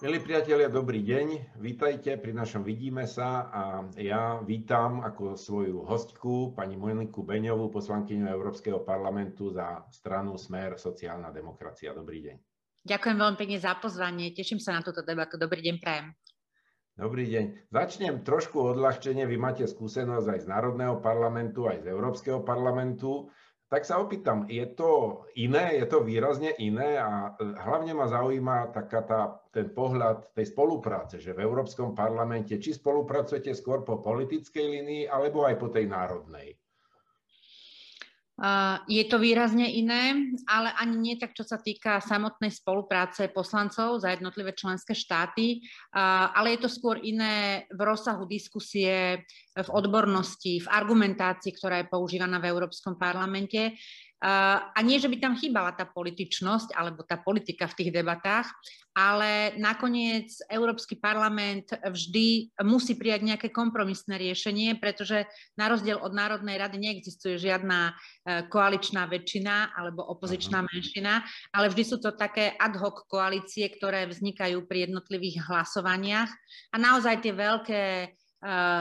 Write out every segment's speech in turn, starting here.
Milí priatelia, dobrý deň. Vítajte pri našom Vidíme sa a ja vítam ako svoju hostku pani Moniku Beňovú, poslankyňu Európskeho parlamentu za stranu Smer sociálna demokracia. Dobrý deň. Ďakujem veľmi pekne za pozvanie. Teším sa na túto debatu. Dobrý deň, prajem. Dobrý deň. Začnem trošku odľahčenie. Vy máte skúsenosť aj z Národného parlamentu, aj z Európskeho parlamentu. Tak sa opýtam, je to iné, je to výrazne iné a e, hlavne ma zaujíma taká tá, ten pohľad tej spolupráce, že v Európskom parlamente či spolupracujete skôr po politickej línii alebo aj po tej národnej? Je to výrazne iné, ale ani nie tak, čo sa týka samotnej spolupráce poslancov za jednotlivé členské štáty, ale je to skôr iné v rozsahu diskusie, v odbornosti, v argumentácii, ktorá je používaná v Európskom parlamente. A nie, že by tam chýbala tá političnosť alebo tá politika v tých debatách, ale nakoniec Európsky parlament vždy musí prijať nejaké kompromisné riešenie, pretože na rozdiel od Národnej rady neexistuje žiadna e, koaličná väčšina alebo opozičná menšina, ale vždy sú to také ad hoc koalície, ktoré vznikajú pri jednotlivých hlasovaniach. A naozaj tie veľké Eh,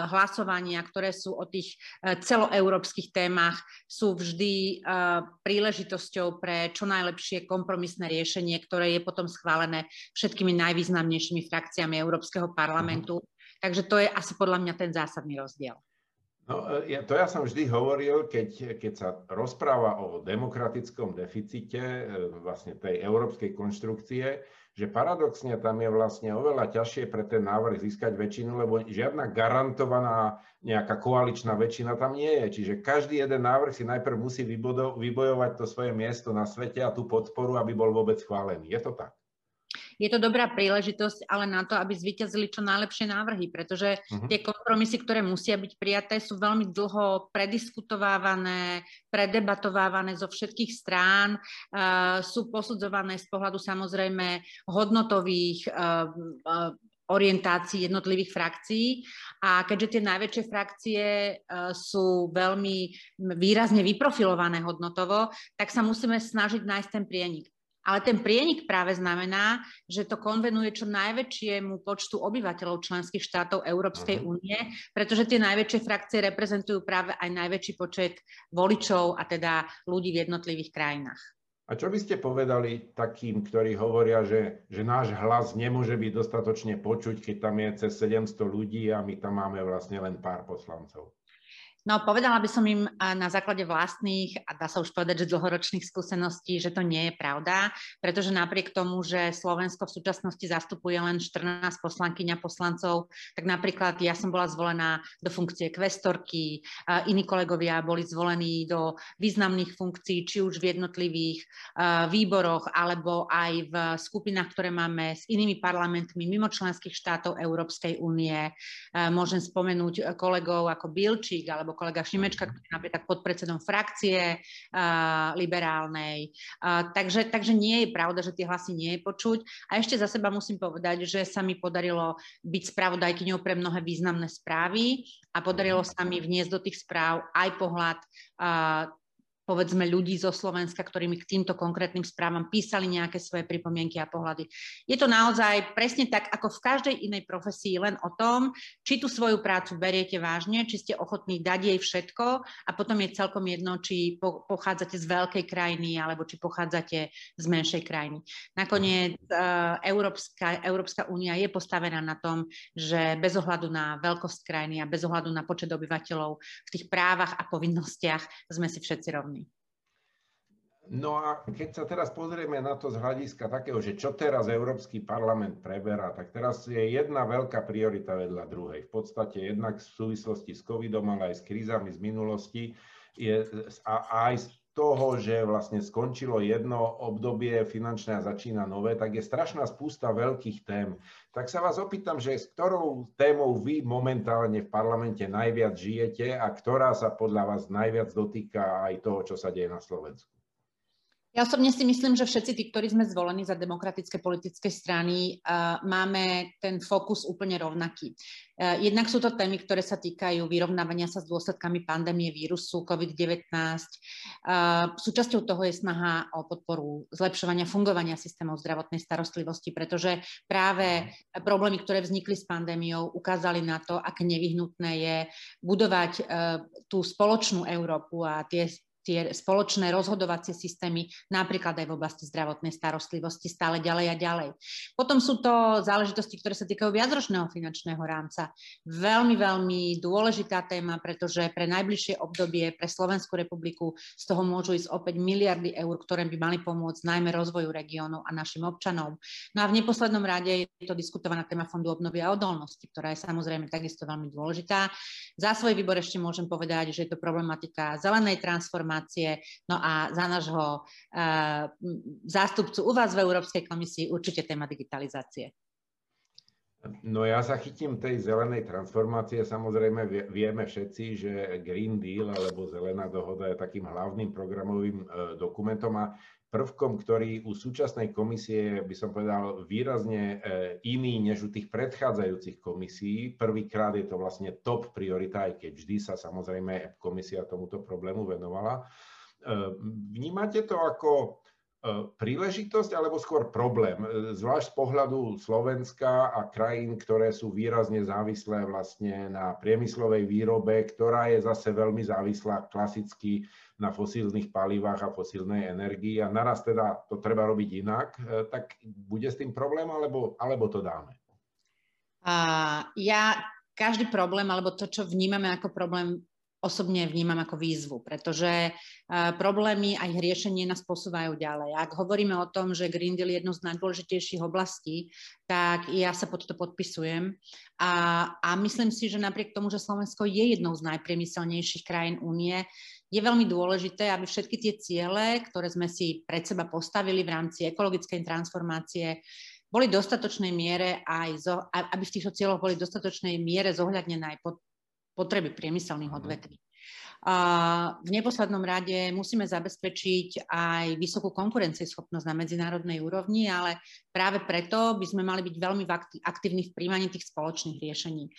hlasovania, ktoré sú o tých eh, celoeurópskych témach, sú vždy eh, príležitosťou pre čo najlepšie kompromisné riešenie, ktoré je potom schválené všetkými najvýznamnejšími frakciami Európskeho parlamentu. Takže to je asi podľa mňa ten zásadný rozdiel. No, ja, to ja som vždy hovoril, keď, keď sa rozpráva o demokratickom deficite vlastne tej európskej konštrukcie, že paradoxne tam je vlastne oveľa ťažšie pre ten návrh získať väčšinu, lebo žiadna garantovaná nejaká koaličná väčšina tam nie je. Čiže každý jeden návrh si najprv musí vybojovať to svoje miesto na svete a tú podporu, aby bol vôbec schválený. Je to tak? Je to dobrá príležitosť, ale na to, aby zvíťazili čo najlepšie návrhy, pretože uh-huh. tie kompromisy, ktoré musia byť prijaté, sú veľmi dlho prediskutovávané, predebatovávané zo všetkých strán, uh, sú posudzované z pohľadu samozrejme hodnotových uh, uh, orientácií jednotlivých frakcií. A keďže tie najväčšie frakcie sú veľmi výrazne vyprofilované hodnotovo, tak sa musíme snažiť nájsť ten prienik. Ale ten prienik práve znamená, že to konvenuje čo najväčšiemu počtu obyvateľov členských štátov Európskej únie, pretože tie najväčšie frakcie reprezentujú práve aj najväčší počet voličov a teda ľudí v jednotlivých krajinách. A čo by ste povedali takým, ktorí hovoria, že, že náš hlas nemôže byť dostatočne počuť, keď tam je cez 700 ľudí a my tam máme vlastne len pár poslancov? No, povedala by som im na základe vlastných a dá sa už povedať, že dlhoročných skúseností, že to nie je pravda, pretože napriek tomu, že Slovensko v súčasnosti zastupuje len 14 poslankyň a poslancov, tak napríklad ja som bola zvolená do funkcie kvestorky, iní kolegovia boli zvolení do významných funkcií, či už v jednotlivých výboroch, alebo aj v skupinách, ktoré máme s inými parlamentmi mimo členských štátov Európskej únie. Môžem spomenúť kolegov ako Bilčík alebo kolega Šimečka, ktorý je napríklad podpredsedom frakcie uh, liberálnej. Uh, takže, takže nie je pravda, že tie hlasy nie je počuť. A ešte za seba musím povedať, že sa mi podarilo byť spravodajkyňou pre mnohé významné správy a podarilo sa mi vniesť do tých správ aj pohľad uh, povedzme ľudí zo Slovenska, ktorí mi k týmto konkrétnym správam písali nejaké svoje pripomienky a pohľady. Je to naozaj presne tak, ako v každej inej profesii, len o tom, či tú svoju prácu beriete vážne, či ste ochotní dať jej všetko a potom je celkom jedno, či pochádzate z veľkej krajiny alebo či pochádzate z menšej krajiny. Nakoniec uh, Európska, Európska únia je postavená na tom, že bez ohľadu na veľkosť krajiny a bez ohľadu na počet obyvateľov v tých právach a povinnostiach sme si všetci rovní. No a keď sa teraz pozrieme na to z hľadiska takého, že čo teraz Európsky parlament preberá, tak teraz je jedna veľká priorita vedľa druhej. V podstate jednak v súvislosti s covidom, ale aj s krízami z minulosti je, a aj z toho, že vlastne skončilo jedno obdobie finančné a začína nové, tak je strašná spústa veľkých tém. Tak sa vás opýtam, že s ktorou témou vy momentálne v parlamente najviac žijete a ktorá sa podľa vás najviac dotýka aj toho, čo sa deje na Slovensku? Ja osobne si myslím, že všetci tí, ktorí sme zvolení za demokratické politické strany, uh, máme ten fokus úplne rovnaký. Uh, jednak sú to témy, ktoré sa týkajú vyrovnávania sa s dôsledkami pandémie vírusu COVID-19. Uh, súčasťou toho je snaha o podporu zlepšovania fungovania systémov zdravotnej starostlivosti, pretože práve problémy, ktoré vznikli s pandémiou, ukázali na to, aké nevyhnutné je budovať tú spoločnú Európu a tie tie spoločné rozhodovacie systémy, napríklad aj v oblasti zdravotnej starostlivosti, stále ďalej a ďalej. Potom sú to záležitosti, ktoré sa týkajú viacročného finančného rámca. Veľmi, veľmi dôležitá téma, pretože pre najbližšie obdobie pre Slovenskú republiku z toho môžu ísť opäť miliardy eur, ktoré by mali pomôcť najmä rozvoju regiónov a našim občanom. No a v neposlednom rade je to diskutovaná téma Fondu obnovy a odolnosti, ktorá je samozrejme takisto veľmi dôležitá. Za svoj výbor ešte môžem povedať, že je to problematika zelenej transformácie, informácie. No a za nášho uh, zástupcu u vás v Európskej komisii určite téma digitalizácie. No ja sa chytím tej zelenej transformácie. Samozrejme vieme všetci, že Green Deal alebo Zelená dohoda je takým hlavným programovým e, dokumentom a prvkom, ktorý u súčasnej komisie, by som povedal, výrazne e, iný než u tých predchádzajúcich komisí. Prvýkrát je to vlastne top priorita, aj keď vždy sa samozrejme komisia tomuto problému venovala. E, vnímate to ako príležitosť alebo skôr problém, e, zvlášť z pohľadu Slovenska a krajín, ktoré sú výrazne závislé vlastne na priemyslovej výrobe, ktorá je zase veľmi závislá klasicky na fosílnych palivách a fosílnej energii a naraz teda to treba robiť inak, tak bude s tým problém alebo, alebo to dáme? Uh, ja každý problém alebo to, čo vnímame ako problém, osobne vnímam ako výzvu, pretože uh, problémy a ich riešenie nás posúvajú ďalej. Ak hovoríme o tom, že Green Deal je jednou z najdôležitejších oblastí, tak ja sa pod to podpisujem a, a myslím si, že napriek tomu, že Slovensko je jednou z najpriemyselnejších krajín únie, je veľmi dôležité, aby všetky tie ciele, ktoré sme si pred seba postavili v rámci ekologickej transformácie, boli dostatočnej miere aj, zo, aby v týchto cieľoch boli v dostatočnej miere zohľadnené aj potreby priemyselných mhm. odvetví. A v neposlednom rade musíme zabezpečiť aj vysokú konkurencieschopnosť na medzinárodnej úrovni, ale práve preto by sme mali byť veľmi aktívni v príjmaní tých spoločných riešení.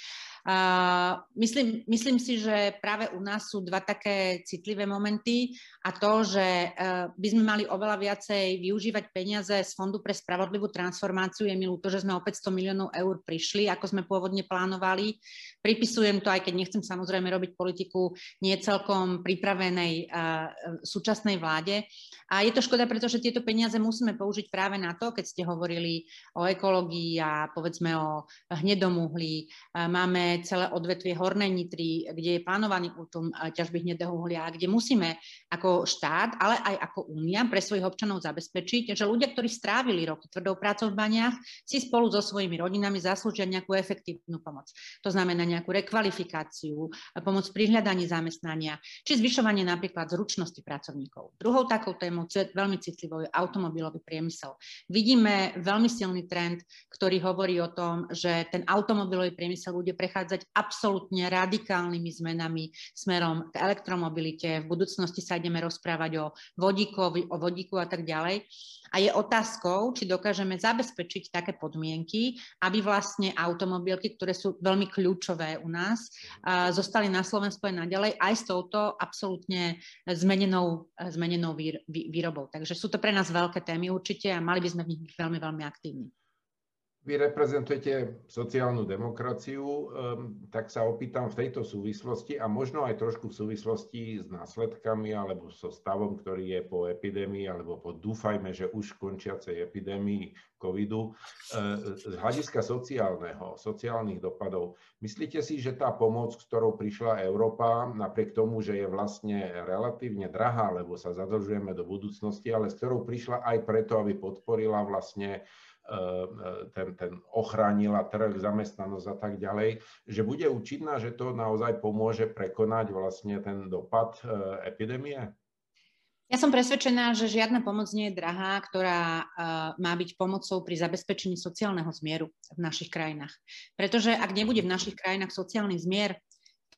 Myslím, myslím si, že práve u nás sú dva také citlivé momenty a to, že uh, by sme mali oveľa viacej využívať peniaze z Fondu pre spravodlivú transformáciu. Je mi ľúto, že sme o 500 miliónov eur prišli, ako sme pôvodne plánovali. Pripisujem to, aj keď nechcem samozrejme robiť politiku nie celkom pripravenej uh, súčasnej vláde. A je to škoda, pretože tieto peniaze musíme použiť práve na to, keď ste hovorili o ekológii a povedzme o hnedom uhlí. Máme celé odvetvie hornej nitry, kde je plánovaný útom ťažby hnedého uhlia, kde musíme ako štát, ale aj ako únia pre svojich občanov zabezpečiť, že ľudia, ktorí strávili roky tvrdou prácou v baniach, si spolu so svojimi rodinami zaslúžia nejakú efektívnu pomoc. To znamená nejakú rekvalifikáciu, pomoc pri hľadaní zamestnania, či zvyšovanie napríklad zručnosti pracovníkov. Druhou takou témou, veľmi citlivou, je automobilový priemysel. Vidíme veľmi silný trend, ktorý hovorí o tom, že ten automobilový priemysel bude prechádzať prechádzať absolútne radikálnymi zmenami smerom k elektromobilite. V budúcnosti sa ideme rozprávať o vodíkovi, o vodíku a tak ďalej. A je otázkou, či dokážeme zabezpečiť také podmienky, aby vlastne automobilky, ktoré sú veľmi kľúčové u nás, zostali na Slovensku aj naďalej aj s touto absolútne zmenenou, zmenenou výrobou. Takže sú to pre nás veľké témy určite a mali by sme v nich byť veľmi, veľmi aktívni. Vy reprezentujete sociálnu demokraciu, ehm, tak sa opýtam v tejto súvislosti a možno aj trošku v súvislosti s následkami alebo so stavom, ktorý je po epidémii alebo po dúfajme, že už končiacej epidémii covidu. Ehm, z hľadiska sociálneho, sociálnych dopadov, myslíte si, že tá pomoc, ktorou prišla Európa, napriek tomu, že je vlastne relatívne drahá, lebo sa zadlžujeme do budúcnosti, ale s ktorou prišla aj preto, aby podporila vlastne ten, ten ochránila trh, zamestnanosť a tak ďalej, že bude účinná, že to naozaj pomôže prekonať vlastne ten dopad e, epidémie? Ja som presvedčená, že žiadna pomoc nie je drahá, ktorá uh, má byť pomocou pri zabezpečení sociálneho zmieru v našich krajinách. Pretože ak nebude v našich krajinách sociálny zmier,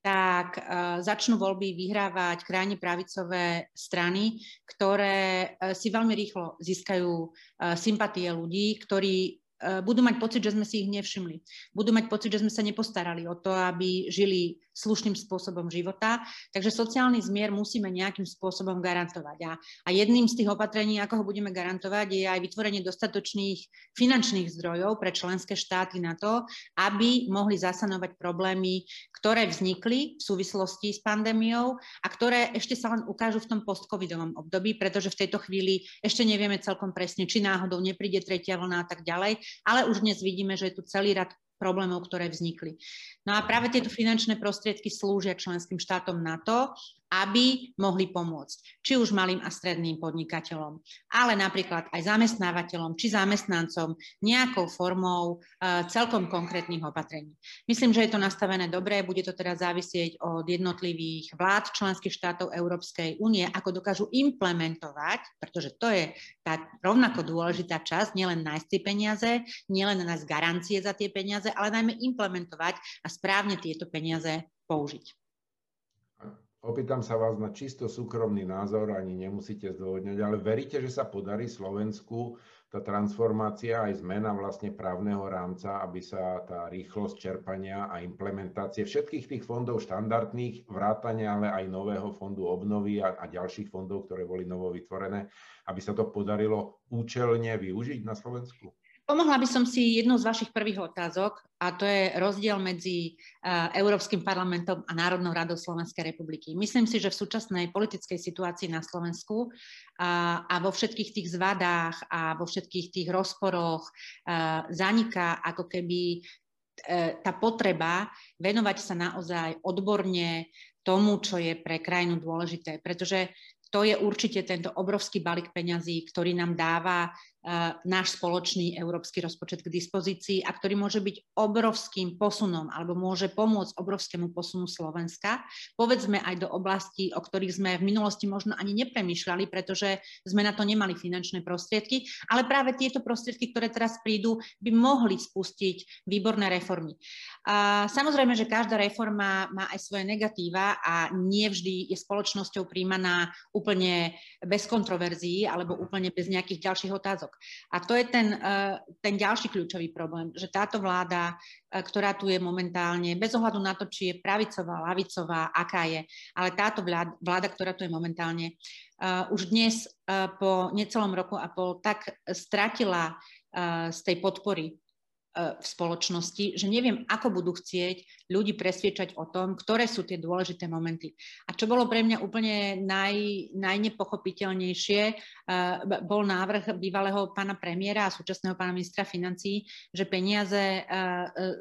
tak uh, začnú voľby vyhrávať krajne pravicové strany, ktoré uh, si veľmi rýchlo získajú uh, sympatie ľudí, ktorí budú mať pocit, že sme si ich nevšimli. Budú mať pocit, že sme sa nepostarali o to, aby žili slušným spôsobom života. Takže sociálny zmier musíme nejakým spôsobom garantovať. A, a jedným z tých opatrení, ako ho budeme garantovať, je aj vytvorenie dostatočných finančných zdrojov pre členské štáty na to, aby mohli zasanovať problémy, ktoré vznikli v súvislosti s pandémiou a ktoré ešte sa len ukážu v tom post-covidovom období, pretože v tejto chvíli ešte nevieme celkom presne, či náhodou nepríde tretia vlna a tak ďalej, ale už dnes vidíme, že je tu celý rad problémov, ktoré vznikli. No a práve tieto finančné prostriedky slúžia členským štátom na to, aby mohli pomôcť, či už malým a stredným podnikateľom, ale napríklad aj zamestnávateľom či zamestnancom nejakou formou uh, celkom konkrétnych opatrení. Myslím, že je to nastavené dobre, bude to teda závisieť od jednotlivých vlád členských štátov Európskej únie, ako dokážu implementovať, pretože to je tá rovnako dôležitá časť, nielen nájsť tie peniaze, nielen nájsť garancie za tie peniaze, ale najmä implementovať a správne tieto peniaze použiť. Opýtam sa vás na čisto súkromný názor, ani nemusíte zdôvodňovať, ale veríte, že sa podarí Slovensku tá transformácia aj zmena vlastne právneho rámca, aby sa tá rýchlosť čerpania a implementácie všetkých tých fondov štandardných, vrátania, ale aj nového fondu obnovy a, a ďalších fondov, ktoré boli novo vytvorené, aby sa to podarilo účelne využiť na Slovensku? Pomohla by som si jednou z vašich prvých otázok a to je rozdiel medzi uh, Európskym parlamentom a Národnou radou Slovenskej republiky. Myslím si, že v súčasnej politickej situácii na Slovensku uh, a vo všetkých tých zvadách a vo všetkých tých rozporoch uh, zaniká ako keby tá potreba venovať sa naozaj odborne tomu, čo je pre krajinu dôležité. Pretože to je určite tento obrovský balík peňazí, ktorý nám dáva náš spoločný európsky rozpočet k dispozícii a ktorý môže byť obrovským posunom alebo môže pomôcť obrovskému posunu Slovenska. Povedzme aj do oblastí, o ktorých sme v minulosti možno ani nepremýšľali, pretože sme na to nemali finančné prostriedky, ale práve tieto prostriedky, ktoré teraz prídu, by mohli spustiť výborné reformy. A samozrejme, že každá reforma má aj svoje negatíva a nie vždy je spoločnosťou príjmaná úplne bez kontroverzií alebo úplne bez nejakých ďalších otázok výsledok. A to je ten, eh, ten ďalší kľúčový problém, že táto vláda, eh, ktorá tu je momentálne, bez ohľadu na to, či je pravicová, lavicová, aká je, ale táto vláda, vláda ktorá tu je momentálne, eh, už dnes po necelom roku a pol tak stratila z tej podpory E, v spoločnosti, že neviem, ako budú chcieť ľudí presviečať o tom, ktoré sú tie dôležité momenty. A čo bolo pre mňa úplne naj, najnepochopiteľnejšie, uh, bol návrh bývalého pána premiéra a súčasného pána ministra financí, že peniaze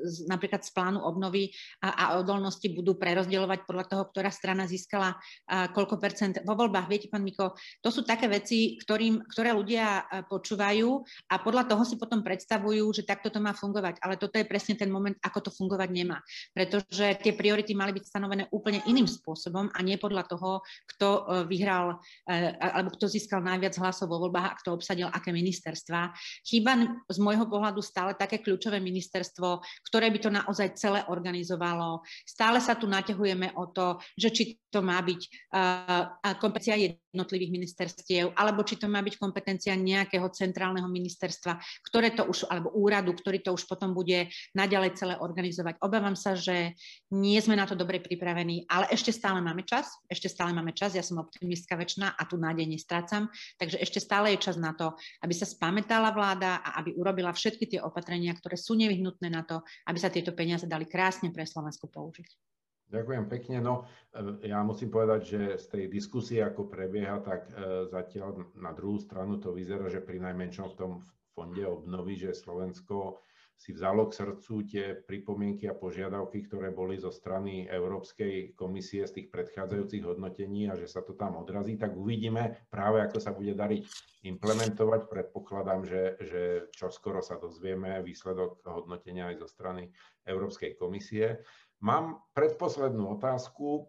z, napríklad z plánu obnovy a, odolnosti budú prerozdeľovať podľa toho, ktorá strana získala koľko percent vo voľbách. Viete, pán Miko, to sú také veci, ktorým, ktoré ľudia počúvajú a podľa toho si potom predstavujú, že takto to má fungovať. Ale toto je presne ten moment, ako to fungovať nemá. Pretože tie priority mali byť stanovené úplne iným spôsobom a nie podľa toho, kto e, vyhral e, alebo kto získal najviac hlasov vo voľbách a kto obsadil aké ministerstva. Chýba z môjho pohľadu stále také kľúčové ministerstvo, ktoré by to naozaj celé organizovalo. Stále sa tu naťahujeme o to, že či to má byť uh, kompetencia jednotlivých ministerstiev, alebo či to má byť kompetencia nejakého centrálneho ministerstva, ktoré to už, alebo úradu, ktorý to už potom bude naďalej celé organizovať. Obávam sa, že nie sme na to dobre pripravení, ale ešte stále máme čas, ešte stále máme čas, ja som optimistka väčšina a tu nádej nestrácam, takže ešte stále je čas na to, aby sa spamätala vláda a aby urobila všetky tie opatrenia, ktoré sú nevyhnutné na to, aby sa tieto peniaze dali krásne pre Slovensku použiť. Ďakujem pekne. No, e, ja musím povedať, že z tej diskusie, ako prebieha, tak e, zatiaľ na druhú stranu to vyzerá, že pri najmenšom v tom fonde obnovy, že Slovensko si vzalo k srdcu tie pripomienky a požiadavky, ktoré boli zo strany Európskej komisie z tých predchádzajúcich hodnotení a že sa to tam odrazí, tak uvidíme práve, ako sa bude dariť implementovať. Predpokladám, že, že čoskoro sa dozvieme výsledok hodnotenia aj zo strany Európskej komisie. Mám predposlednú otázku. E,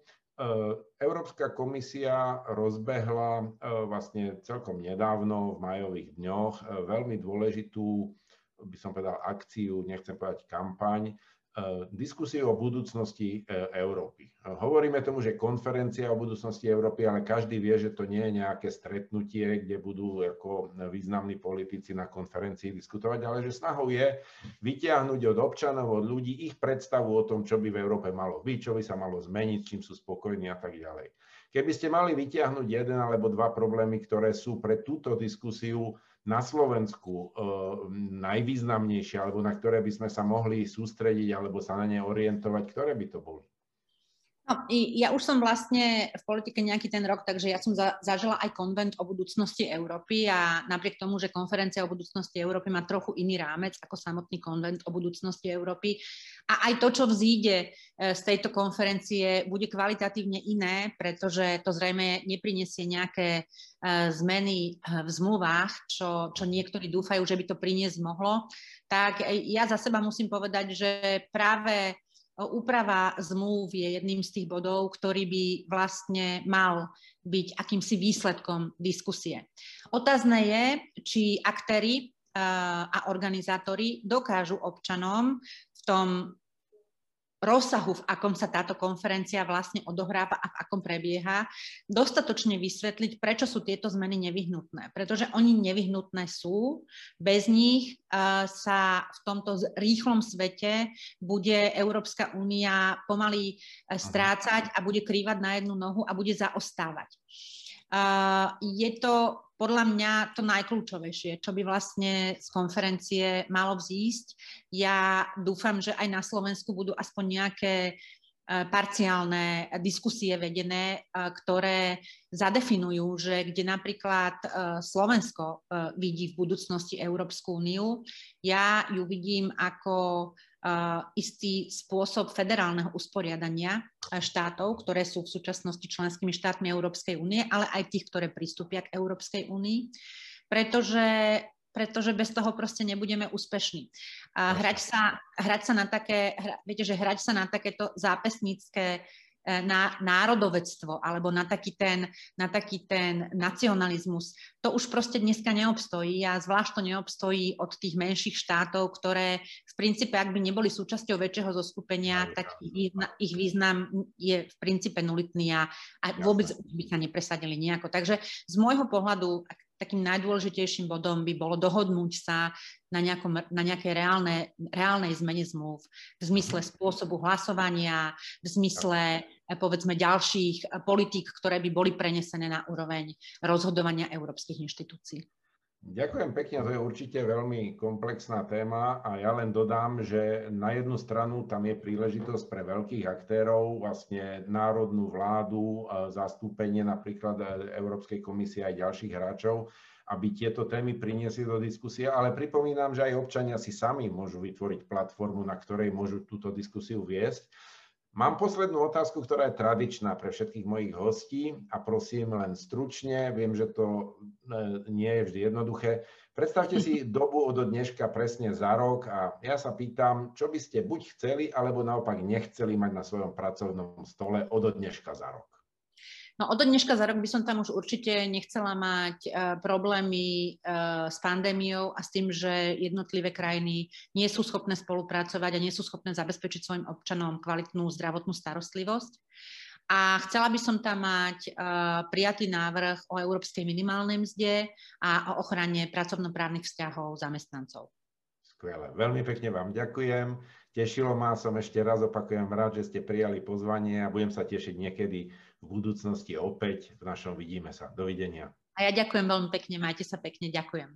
Európska komisia rozbehla e, vlastne celkom nedávno v majových dňoch e, veľmi dôležitú by som povedal, akciu, nechcem povedať kampaň, diskusiu o budúcnosti eh, Európy. Hovoríme tomu, že konferencia o budúcnosti Európy, ale každý vie, že to nie je nejaké stretnutie, kde budú ako významní politici na konferencii diskutovať, ale že snahou je vytiahnuť od občanov, od ľudí ich predstavu o tom, čo by v Európe malo byť, čo by sa malo zmeniť, čím sú spokojní a tak ďalej. Keby ste mali vytiahnuť jeden alebo dva problémy, ktoré sú pre túto diskusiu na Slovensku e, najvýznamnejšie, alebo na ktoré by sme sa mohli sústrediť alebo sa na ne orientovať, ktoré by to boli? No, ja už som vlastne v politike nejaký ten rok, takže ja som za, zažila aj konvent o budúcnosti Európy a napriek tomu, že konferencia o budúcnosti Európy má trochu iný rámec ako samotný konvent o budúcnosti Európy a aj to, čo vzíde e, z tejto konferencie, bude kvalitatívne iné, pretože to zrejme neprinesie nejaké e, zmeny e, v zmluvách, čo, čo niektorí dúfajú, že by to priniesť mohlo, tak ja za seba musím povedať, že práve úprava zmluv je jedným z tých bodov, ktorý by vlastne mal byť akýmsi výsledkom diskusie. Otázne je, či aktéry a organizátori dokážu občanom v tom rozsahu, v akom sa táto konferencia vlastne odohráva a v akom prebieha, dostatočne vysvetliť, prečo sú tieto zmeny nevyhnutné. Pretože oni nevyhnutné sú, bez nich uh, sa v tomto rýchlom svete bude Európska únia pomaly uh, strácať a bude krývať na jednu nohu a bude zaostávať. Uh, je to podľa mňa to najkľúčovejšie, čo by vlastne z konferencie malo vzísť. Ja dúfam, že aj na Slovensku budú aspoň nejaké parciálne diskusie vedené, e, ktoré zadefinujú, že kde napríklad e, Slovensko vidí v budúcnosti Európsku úniu, ja ju vidím ako istý spôsob federálneho usporiadania štátov, ktoré sú v súčasnosti členskými štátmi Európskej únie, ale aj tých, ktoré pristúpia k Európskej únii, pretože pretože bez toho proste nebudeme úspešní. A hrať sa, hrať sa na také, hra, viete, že hrať sa na takéto zápesnícke na národovectvo alebo na taký, ten, na taký ten nacionalizmus. To už proste dneska neobstojí a zvlášť to neobstojí od tých menších štátov, ktoré v princípe, ak by neboli súčasťou väčšieho zoskupenia, tak ich, ich význam je v princípe nulitný a, a vôbec by sa nepresadili nejako. Takže z môjho pohľadu, ak takým najdôležitejším bodom by bolo dohodnúť sa na, nejakom, na nejakej reálne, reálnej zmene zmluv v zmysle spôsobu hlasovania, v zmysle povedzme ďalších politík, ktoré by boli prenesené na úroveň rozhodovania európskych inštitúcií. Ďakujem pekne, to je určite veľmi komplexná téma a ja len dodám, že na jednu stranu tam je príležitosť pre veľkých aktérov, vlastne národnú vládu, zastúpenie napríklad Európskej komisie aj ďalších hráčov, aby tieto témy priniesli do diskusie, ale pripomínam, že aj občania si sami môžu vytvoriť platformu, na ktorej môžu túto diskusiu viesť Mám poslednú otázku, ktorá je tradičná pre všetkých mojich hostí a prosím len stručne, viem, že to e, nie je vždy jednoduché. Predstavte si dobu od dneška presne za rok a ja sa pýtam, čo by ste buď chceli, alebo naopak nechceli mať na svojom pracovnom stole od dneška za rok. No od dneška za rok by som tam už určite nechcela mať uh, problémy uh, s pandémiou a s tým, že jednotlivé krajiny nie sú schopné spolupracovať a nie sú schopné zabezpečiť svojim občanom kvalitnú zdravotnú starostlivosť. A chcela by som tam mať uh, prijatý návrh o európskej minimálnej mzde a o ochrane pracovnoprávnych vzťahov zamestnancov. Skvelé. Veľmi pekne vám ďakujem. Tešilo ma som ešte raz, opakujem rád, že ste prijali pozvanie a budem sa tešiť niekedy v budúcnosti opäť v našom Vidíme sa. Dovidenia. A ja ďakujem veľmi pekne, majte sa pekne, ďakujem.